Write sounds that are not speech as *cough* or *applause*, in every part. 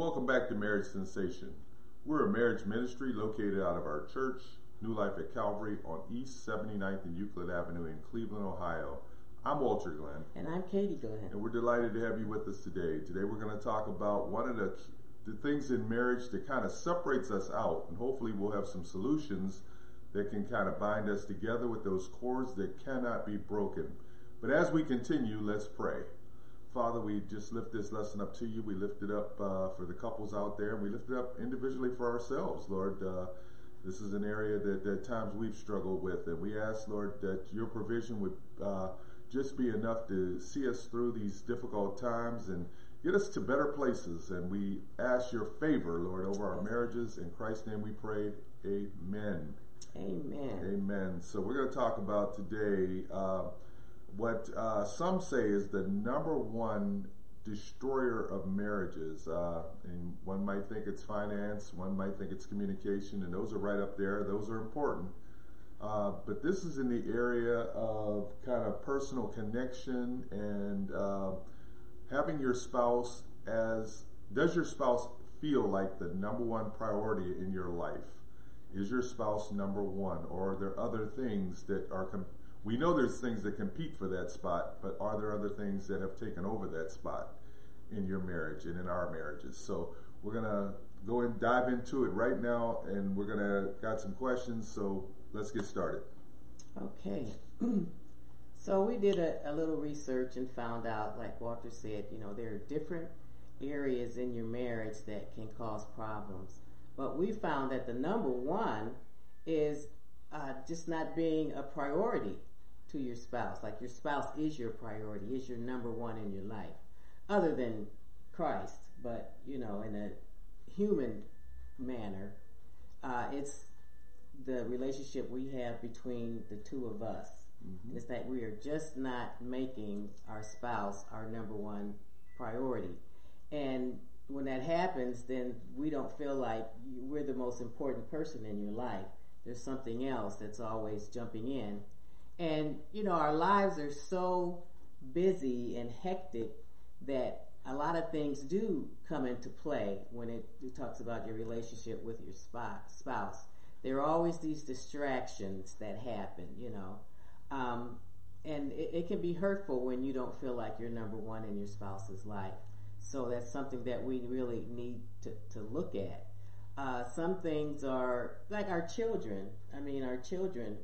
welcome back to Marriage Sensation. We're a marriage ministry located out of our church, New Life at Calvary, on East 79th and Euclid Avenue in Cleveland, Ohio. I'm Walter Glenn. And I'm Katy Glenn. And we're delighted to have you with us today. Today we're going to talk about one of the, the things in marriage that kind of separates us out, and hopefully we'll have some solutions that can kind of bind us together with those cords that cannot be broken. But as we continue, let's pray. Father, we just lift this lesson up to you. We lift it up uh, for the couples out there, and we lift it up individually for ourselves, Lord. Uh, this is an area that at times we've struggled with, and we ask, Lord, that your provision would uh, just be enough to see us through these difficult times and get us to better places. And we ask your favor, Lord, over our marriages. In Christ's name we pray. Amen. Amen. Amen. So we're going to talk about today uh, what uh, some say is the number one destroyer of marriages. Uh, and one might think it's finance, one might think it's communication, and those are right up there. Those are important. Uh, but this is in the area of kind of personal connection and uh, having your spouse as does your spouse feel like the number one priority in your life? Is your spouse number one, or are there other things that are com- we know there's things that compete for that spot, but are there other things that have taken over that spot in your marriage and in our marriages? So we're gonna go and dive into it right now, and we're gonna got some questions. So let's get started. Okay. *clears throat* so we did a, a, little research and found out, like Walter said, you know, there are different areas in your marriage that can cause problems. But we found that the number one is uh, just not being a priority to your spouse. Like your spouse is your priority, is your number one in your life, other than Christ. But you know, in a human manner, uh, it's the relationship we have between the two of us. Mm-hmm. It's that we are just not making our spouse our number one priority. And when that happens, then we don't feel like we're the most important person in your life. There's something else that's always jumping in. And, you know, our lives are so busy and hectic that a lot of things do come into play when it, it talks about your relationship with your spouse. There are always these distractions that happen, you know. Um, and it, it can be hurtful when you don't feel like you're number one in your spouse's life. So that's something that we really need to, to look at. Uh, some things are like our children. I mean, our children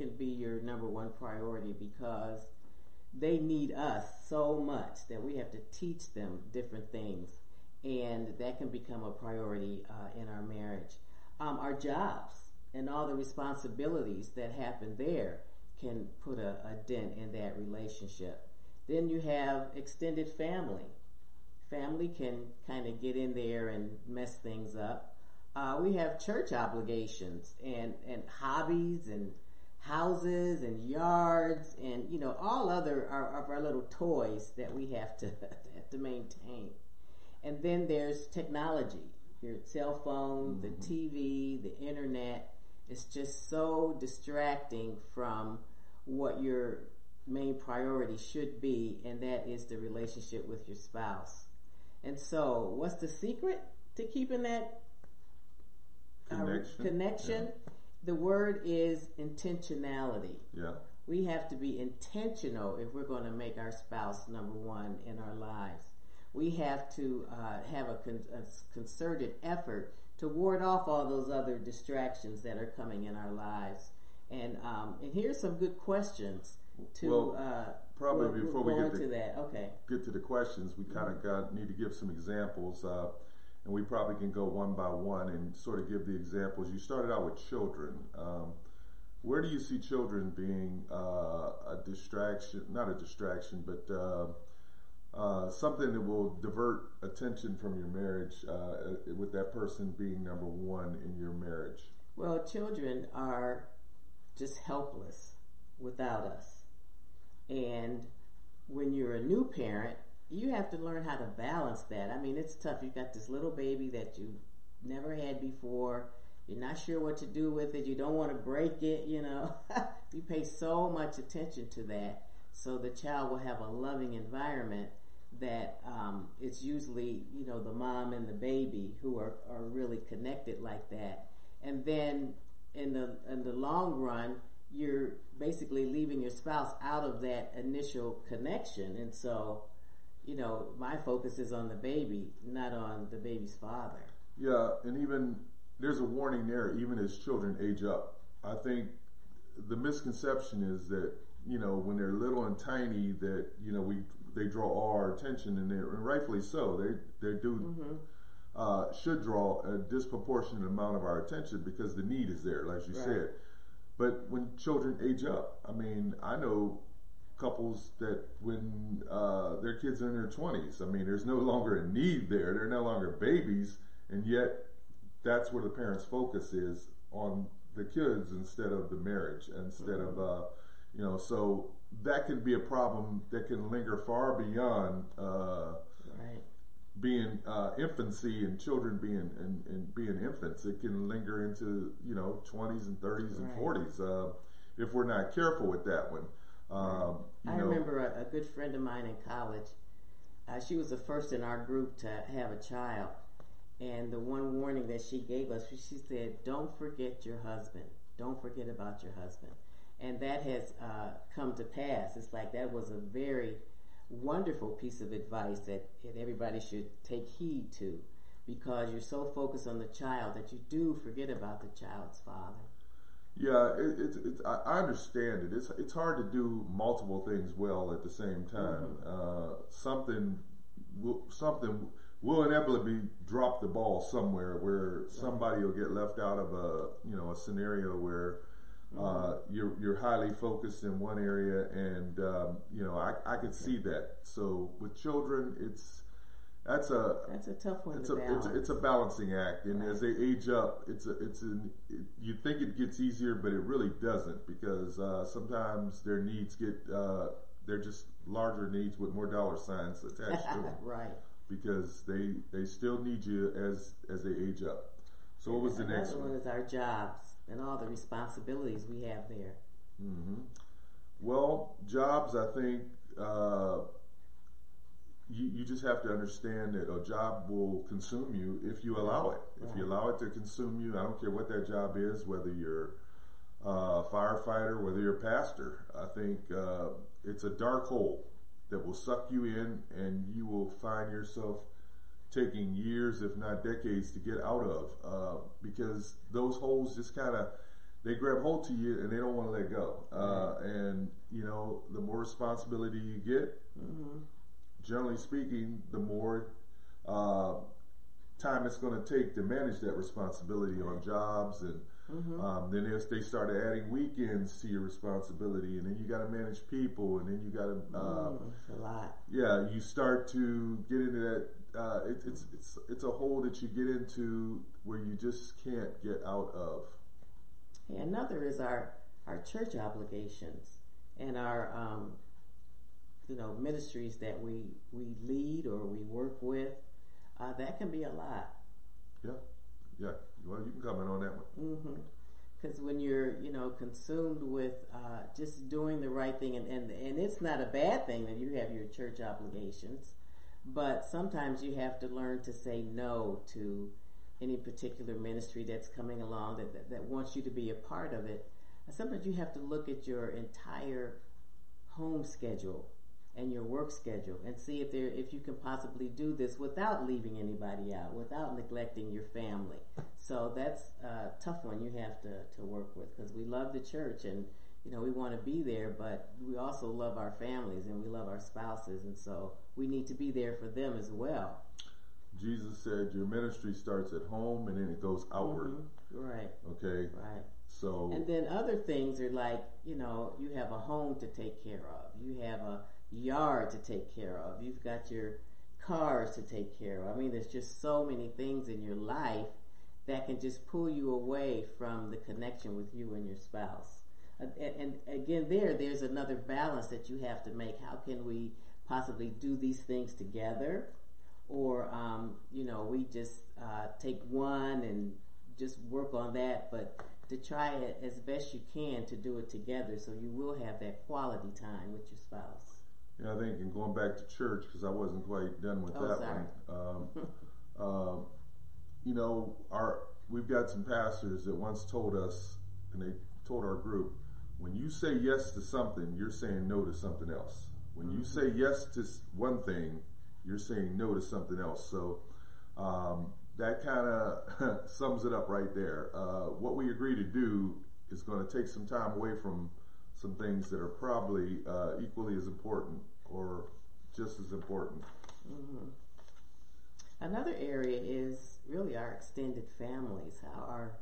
can be your number one priority because they need us so much that we have to teach them different things, and that can become a priority uh, in our marriage. Um, our jobs and all the responsibilities that happen there can put a, a dent in that relationship. Then you have extended family family can kind of get in there and mess things up. Uh, we have church obligations and, and hobbies and houses and yards and you know all other our, of our little toys that we have to *laughs* have to maintain. And then there's technology, your cell phone, mm-hmm. the TV, the internet. It's just so distracting from what your main priority should be, and that is the relationship with your spouse. And so, what's the secret to keeping that connection? Uh, connection? Yeah. The word is intentionality. Yeah. We have to be intentional if we're going to make our spouse number one in our lives. We have to uh, have a, con- a concerted effort to ward off all those other distractions that are coming in our lives. And um, and here's some good questions to well, uh, probably we'll, before we'll we get to, that. Okay. Get to the questions. We kind of got need to give some examples, uh, and we probably can go one by one and sort of give the examples. You started out with children. Um, where do you see children being uh, a distraction? Not a distraction, but uh, uh, something that will divert attention from your marriage, uh, with that person being number one in your marriage. Well, children are just helpless without us. And when you're a new parent, you have to learn how to balance that. I mean, it's tough. You've got this little baby that you never had before. You're not sure what to do with it. You don't want to break it, you know. *laughs* you pay so much attention to that so the child will have a loving environment that um, it's usually you know the mom and the baby who are, are really connected like that, and then in the in the long run, you're basically leaving your spouse out of that initial connection, and so you know my focus is on the baby, not on the baby's father. Yeah, and even there's a warning there, even as children age up. I think the misconception is that you know when they're little and tiny that you know we they draw all our attention and, and rightfully so they they do mm-hmm. uh, should draw a disproportionate amount of our attention because the need is there like you right. said but when children age up I mean I know couples that when uh, their kids are in their 20s I mean there's no *laughs* longer a need there they're no longer babies and yet that's where the parents focus is on the kids instead of the marriage instead mm-hmm. of uh, you know so that can be a problem that can linger far beyond uh, right. being uh, infancy and children being and, and, being infants. It can linger into you know twenties and thirties and forties uh, if we're not careful with that one. Um, I know, remember a, a, good friend of mine in college. Uh, she was the first in our group to have a child, and the one warning that she gave us, she said, "Don't forget your husband. Don't forget about your husband." and that has uh, come to pass. It's like that was a very wonderful piece of advice that, that everybody should take heed to because you're so focused on the child that you do forget about the child's father. Yeah, it, it's, it's I understand it. It's it's hard to do multiple things well at the same time. Mm-hmm. Uh, something will, something will inevitably drop the ball somewhere where somebody will get left out of a you know a scenario where uh, you're you're highly focused in one area, and um, you know I I could see that. So with children, it's that's a that's a tough one. It's a, it's a, it's a balancing act, and right. as they age up, it's a it's an it, you think it gets easier, but it really doesn't because uh, sometimes their needs get uh, they're just larger needs with more dollar signs attached to *laughs* them, right? Because they they still need you as as they age up. So what was the next one? one is our jobs and all the responsibilities we have there. Mm-hmm. Well, jobs, I think uh, you, you just have to understand that a job will consume you if you allow it. If you allow it to consume you, I don't care what that job is, whether you're a firefighter, whether you're a pastor. I think uh, it's a dark hole that will suck you in, and you will find yourself taking years, if not decades, to get out of uh, because those holes just kind of they grab hold to you and they don't want to let go. Uh, and you know, the more responsibility you get, mm-hmm. Generally speaking, the more uh, time it's going to take to manage that responsibility on jobs and. Mm-hmm. Um, then if they started adding weekends to your responsibility, and then you got to manage people, and then you got to. Uh, mm, a lot. Yeah, you start to get into that uh, it, it's it's it's a hole that you get into where you just can't get out of. another is our our church obligations and our um, you know ministries that we we lead or we work with. Uh, that can be a lot. Yeah, yeah. Well, you can comment on that one. Because mm-hmm. when you're, you know, consumed with uh, just doing the right thing, and, and and it's not a bad thing that you have your church obligations. But sometimes you have to learn to say no to any particular ministry that's coming along that, that, that wants you to be a part of it. And sometimes you have to look at your entire home schedule and your work schedule and see if there if you can possibly do this without leaving anybody out, without neglecting your family. So that's a tough one you have to, to work with because we love the church and you know, we want to be there, but we also love our families and we love our spouses, and so we need to be there for them as well. Jesus said, "Your ministry starts at home and then it goes outward." Mm-hmm. Right. Okay. Right. So. And then other things are like, you know, you have a home to take care of. You have a yard to take care of. You've got your cars to take care of. I mean, there's just so many things in your life that can just pull you away from the connection with you and your spouse and, again, there, there's another balance that you have to make. How can we possibly do these things together? Or, um, you know, we just uh, take one and just work on that, but to try it as best you can to do it together so you will have that quality time with your spouse. Yeah, I think, and going back to church because I wasn't quite done with Oh, that sorry. one. Um, *laughs* um, you know, our we've got some pastors that once told us, and they told our group, when you say yes to something, you're saying no to something else. When you say yes to one thing, you're saying no to something else. So um, that kind of *laughs* sums it up right there. Uh, what we agree to do is going to take some time away from some things that are probably uh, equally as important or just as important. Another area is really our extended families. How are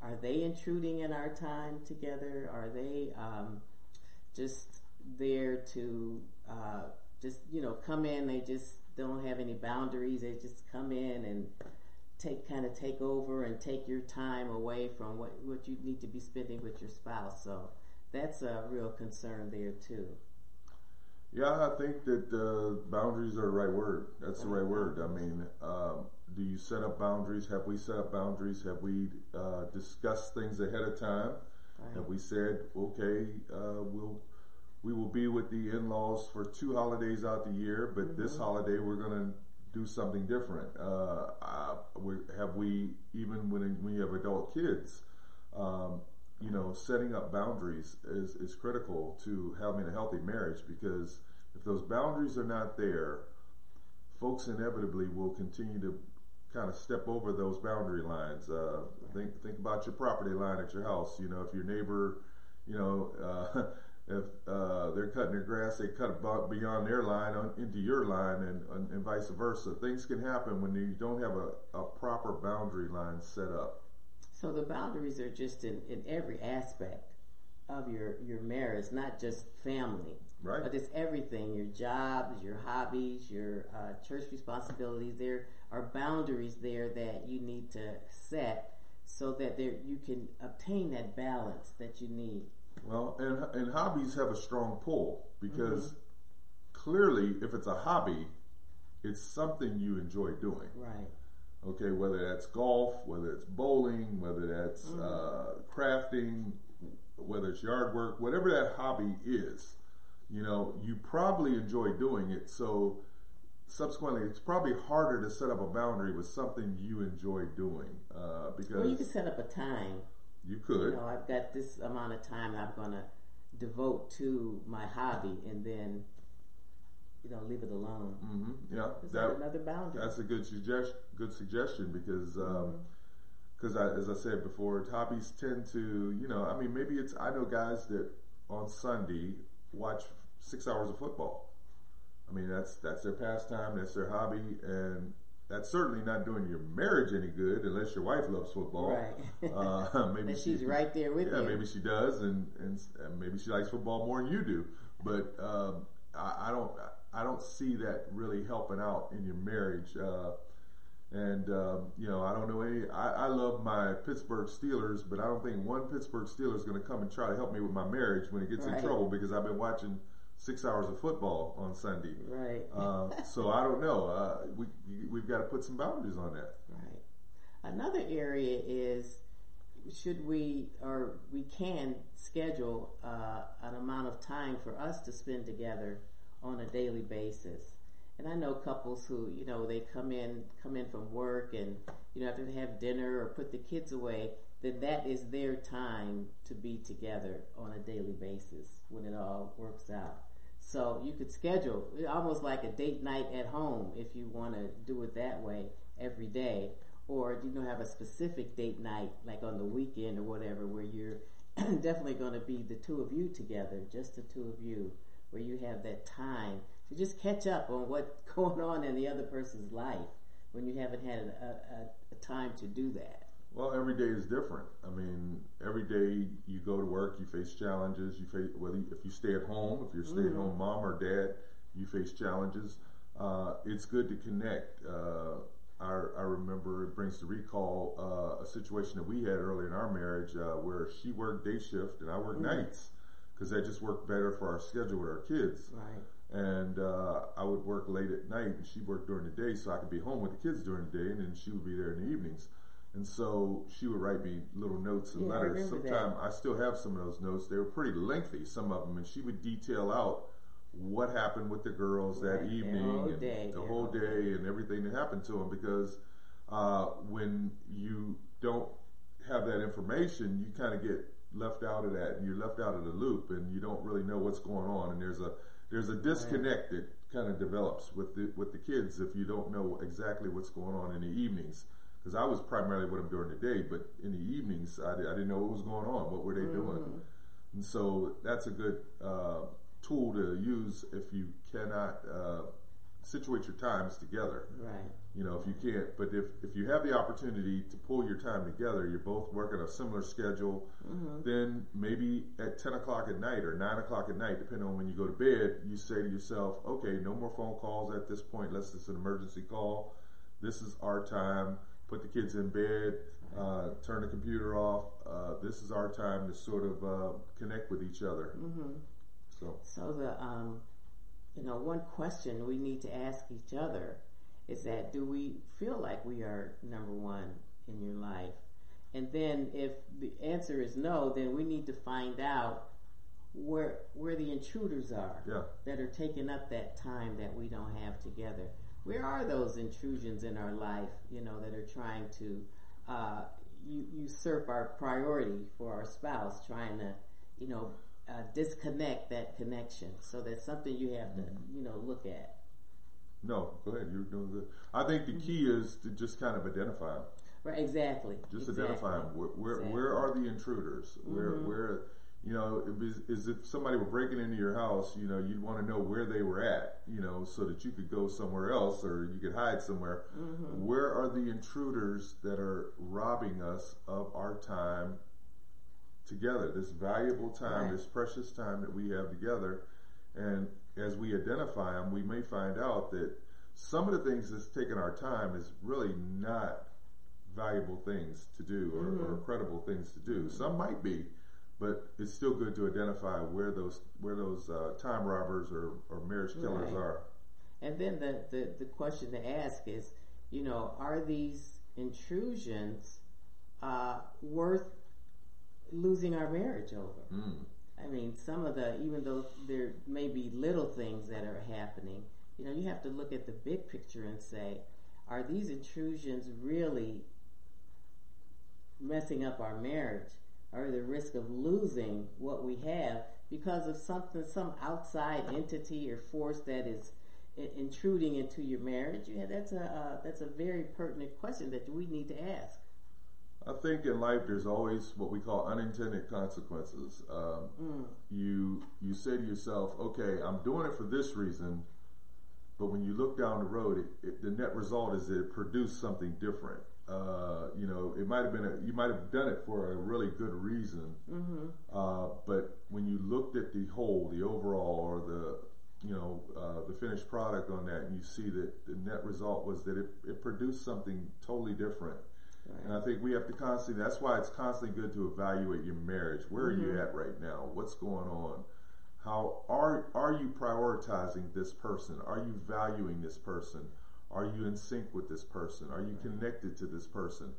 are they intruding in our time together? Are they um, just there to uh, just you know come in? They just don't have any boundaries. They just come in and take kind of take over and take your time away from what what you need to be spending with your spouse. So that's a real concern there too. Yeah, I think that uh, boundaries are the right word. That's the right word. I mean, um, do you set up boundaries? Have we set up boundaries? Have we uh, discussed things ahead of time? Right. Have we said, okay, uh, we'll we will be with the in-laws for two holidays out the year, but this holiday we're going to do something different. Uh, we, have we even when you have adult kids? Um, you know, setting up boundaries is, is critical to having a healthy marriage because if those boundaries are not there, folks inevitably will continue to kind of step over those boundary lines. Uh, think think about your property line at your house. You know, if your neighbor, you know, uh, if uh, they're cutting their grass, they cut about beyond their line on, into your line, and, and, vice versa. Things can happen when you don't have a, a proper boundary line set up. So the boundaries are just in, in every aspect of your, your marriage, not just family. Right. But it's everything your jobs, your hobbies, your uh, church responsibilities. There are boundaries there that you need to set so that there you can obtain that balance that you need. Well, and and hobbies have a strong pull because clearly, if it's a hobby, it's something you enjoy doing. Right. Okay, whether that's golf, whether it's bowling, whether that's uh, crafting, whether it's yard work, whatever that hobby is, you know, you probably enjoy doing it. So, subsequently, it's probably harder to set up a boundary with something you enjoy doing uh, because Well, you can set up a time. You could. You know, I've got this amount of time I'm going to devote to my hobby, and then you know leave it alone. hmm Yeah, Is that another boundary? That's a good suggestion. Good suggestion because because I, as I said before, hobbies tend to you know I mean maybe it's I know guys that on Sunday watch six hours of football. I mean that's that's their pastime, that's their hobby, and that's certainly not doing your marriage any good unless your wife loves football. Right. Uh, *laughs* maybe she- she's right there with yeah, you. maybe she does, and, and and maybe she likes football more than you do. But um, I, I don't I don't see that really helping out in your marriage. Uh, and um, you know I don't know any. I, I love my Pittsburgh Steelers, but I don't think one Pittsburgh Steeler is going to come and try to help me with my marriage when it gets in trouble because I've been watching six hours of football on Sunday. Right. Uh, so I don't know. Uh, we we've got to put some boundaries on that. Right. Another area is should we or we can schedule uh, an amount of time for us to spend together on a daily basis. And I know couples who you know they come in come in from work and you know after they have dinner or put the kids away, then that is their time to be together on a daily basis when it all works out. So you could schedule almost like a date night at home if you want to do it that way every day, or you know have a specific date night like on the weekend or whatever where you're *clears throat* definitely going to be the two of you together, just the two of you, where you have that time to just catch up on what's *laughs* going on in the other person's life when you haven't had a, a, a time to do that. Well, every day is different. I mean, every day you go to work, you face challenges. You face whether you, if you stay at home, if you're a stay-at-home mom or dad, you face challenges. Uh, it's good to connect. Uh, I, I remember it brings to recall uh, a situation that we had early in our marriage uh, where she worked day shift and I worked nights because that just worked better for our schedule with our kids Right. and uh, I would work late at night, and she worked during the day, so I could be home with the kids during the day, and then she would be there in the evenings. And so she would write me little notes and Yeah, letters. Sometimes I still have some of those notes. They were pretty lengthy, some of them, and she would detail out what happened with the girls that Right, the evening, whole day, the whole day, and everything that happened to them. Because uh, when you don't have that information, you kind of get left out of that, and you're left out of the loop, and you don't really know what's going on. And there's a there's a disconnect that kind of develops with the with the kids if you don't know exactly what's going on in the evenings. Because I was primarily with them during the day, but in the evenings, I, I didn't know what was going on. What were they doing? And so that's a good uh, tool to use if you cannot uh, situate your times together. Right. You know, if you can't, but if, if you have the opportunity to pull your time together, you're both working a similar schedule, then maybe at 10 o'clock at night or 9 o'clock at night, depending on when you go to bed, you say to yourself, okay, no more phone calls at this point, unless it's an emergency call. This is our time. Put the kids in bed, uh, turn the computer off. Uh, this is our time to sort of uh, connect with each other. Mm-hmm. So, So the um, you know, one question we need to ask each other is that do we feel like we are number one in your life? And then if the answer is no, then we need to find out where where the intruders are yeah. that are taking up that time that we don't have together. Where are those intrusions in our life, you know, that are trying to uh, usurp our priority for our spouse, trying to, you know, uh, disconnect that connection? So that's something you have to, you know, look at. No, go ahead. You're doing good. I think the key is to just kind of identify them. Right? Exactly. Just exactly. identify them. Where, where, Exactly. where are the intruders? Where, where, you know, is, is if somebody were breaking into your house, you know, you'd want to know where they were at, you know, so that you could go somewhere else or you could hide somewhere. Mm-hmm. Where are the intruders that are robbing us of our time together? This valuable time, Right. this precious time that we have together. And as we identify them, we may find out that some of the things that's taking our time is really not valuable things to do or, or mm-hmm. credible things to do. Mm-hmm. Some might be, but it's still good to identify where those where those uh, time robbers or, or marriage killers Right. are. And then the, the, the question to ask is, you know, are these intrusions uh, worth losing our marriage over? Mm. I mean, some of the, even though there may be little things that are happening, you know, you have to look at the big picture and say, are these intrusions really messing up our marriage? Or the risk of losing what we have because of something, some outside entity or force that is intruding into your marriage? Yeah, that's a uh, that's a very pertinent question that we need to ask. I think in life there's always what we call unintended consequences. Um, You you say to yourself, okay, I'm doing it for this reason, but when you look down the road, it, it, the net result is that it produced something different. Uh, you know, it might have been a, you might have done it for a really good reason, uh, but when you looked at the whole, the overall, or the you know uh, the finished product on that, and you see that the net result was that it, it produced something totally different. And I think we have to constantly, that's why it's constantly good to evaluate your marriage. Where are you at right now? What's going on? How are, are you prioritizing this person? Are you valuing this person? Are you in sync with this person? Are you connected to this person?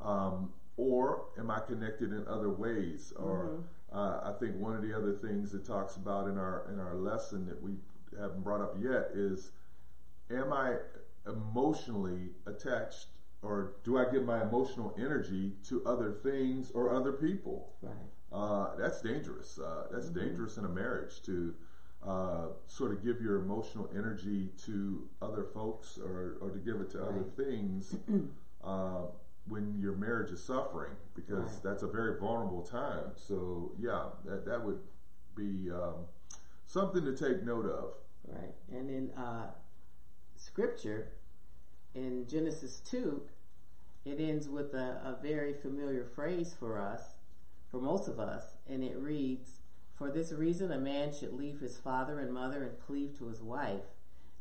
Um, or am I connected in other ways? Or uh, I think one of the other things it talks about in our in our lesson that we haven't brought up yet is, am I emotionally attached, or do I give my emotional energy to other things or other people? Right. Uh, that's dangerous. Uh, that's dangerous in a marriage to uh, sort of give your emotional energy to other folks or, or to give it to other things *clears throat* uh, when your marriage is suffering because Right. that's a very vulnerable time. So, yeah, that, that would be um, something to take note of. Right. And in uh, scripture, in Genesis 2, it ends with a, a very familiar phrase for us, for most of us, and it reads, For this reason, a man should leave his father and mother and cleave to his wife.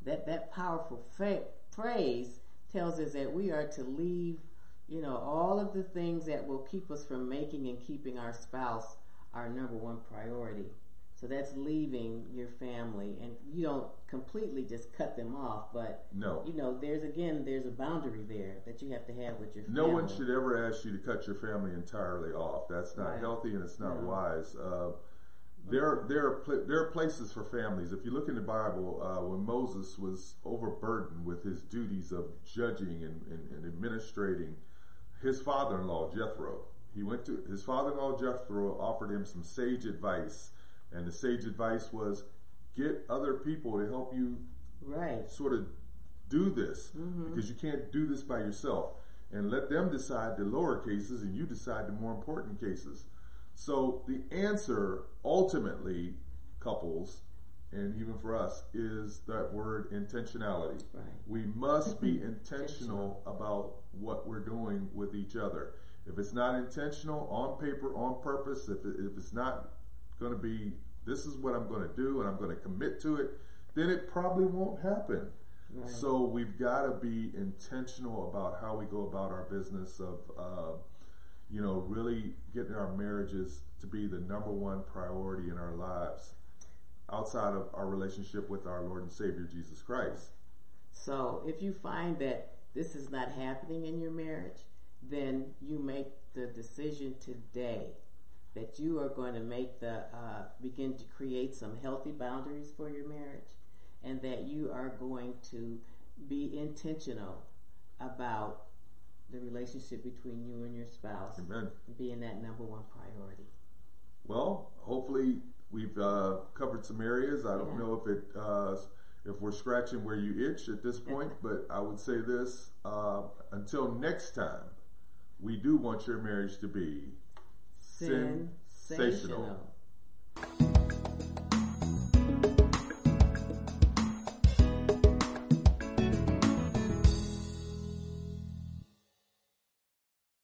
That, that powerful fa- phrase tells us that we are to leave, you know, all of the things that will keep us from making and keeping our spouse our number one priority. So that's leaving your family, and you don't completely just cut them off, but No. you know, there's again, there's a boundary there that you have to have with your No family. one should ever ask you to cut your family entirely off. That's not Right. healthy and it's not No. wise. Uh, There, there are there are places for families. If you look in the Bible, uh, when Moses was overburdened with his duties of judging and, and, and administrating, his father-in-law Jethro, he went to his father-in-law Jethro offered him some sage advice, and the sage advice was get other people to help you Right. sort of do this because you can't do this by yourself and let them decide the lower cases and you decide the more important cases. So the answer ultimately, couples, and even for us, is that word intentionality. Right. We must be *laughs* intentional about what we're doing with each other. If it's not intentional, on paper, on purpose, if, it, if it's not going to be, this is what I'm going to do and I'm going to commit to it, then it probably won't happen. Right. So we've got to be intentional about how we go about our business of, uh, you know, really getting our marriages to be the number one priority in our lives outside of our relationship with our Lord and Savior Jesus Christ. So if you find that this is not happening in your marriage, then you make the decision today that you are going to make the uh, begin to create some healthy boundaries for your marriage, and that you are going to be intentional about the relationship between you and your spouse Amen. being that number one priority. Well, hopefully we've uh, covered some areas. I don't Yeah. know if it uh, if we're scratching where you itch at this point, *laughs* but I would say this: uh, until next time, we do want your marriage to be sensational. Sensational.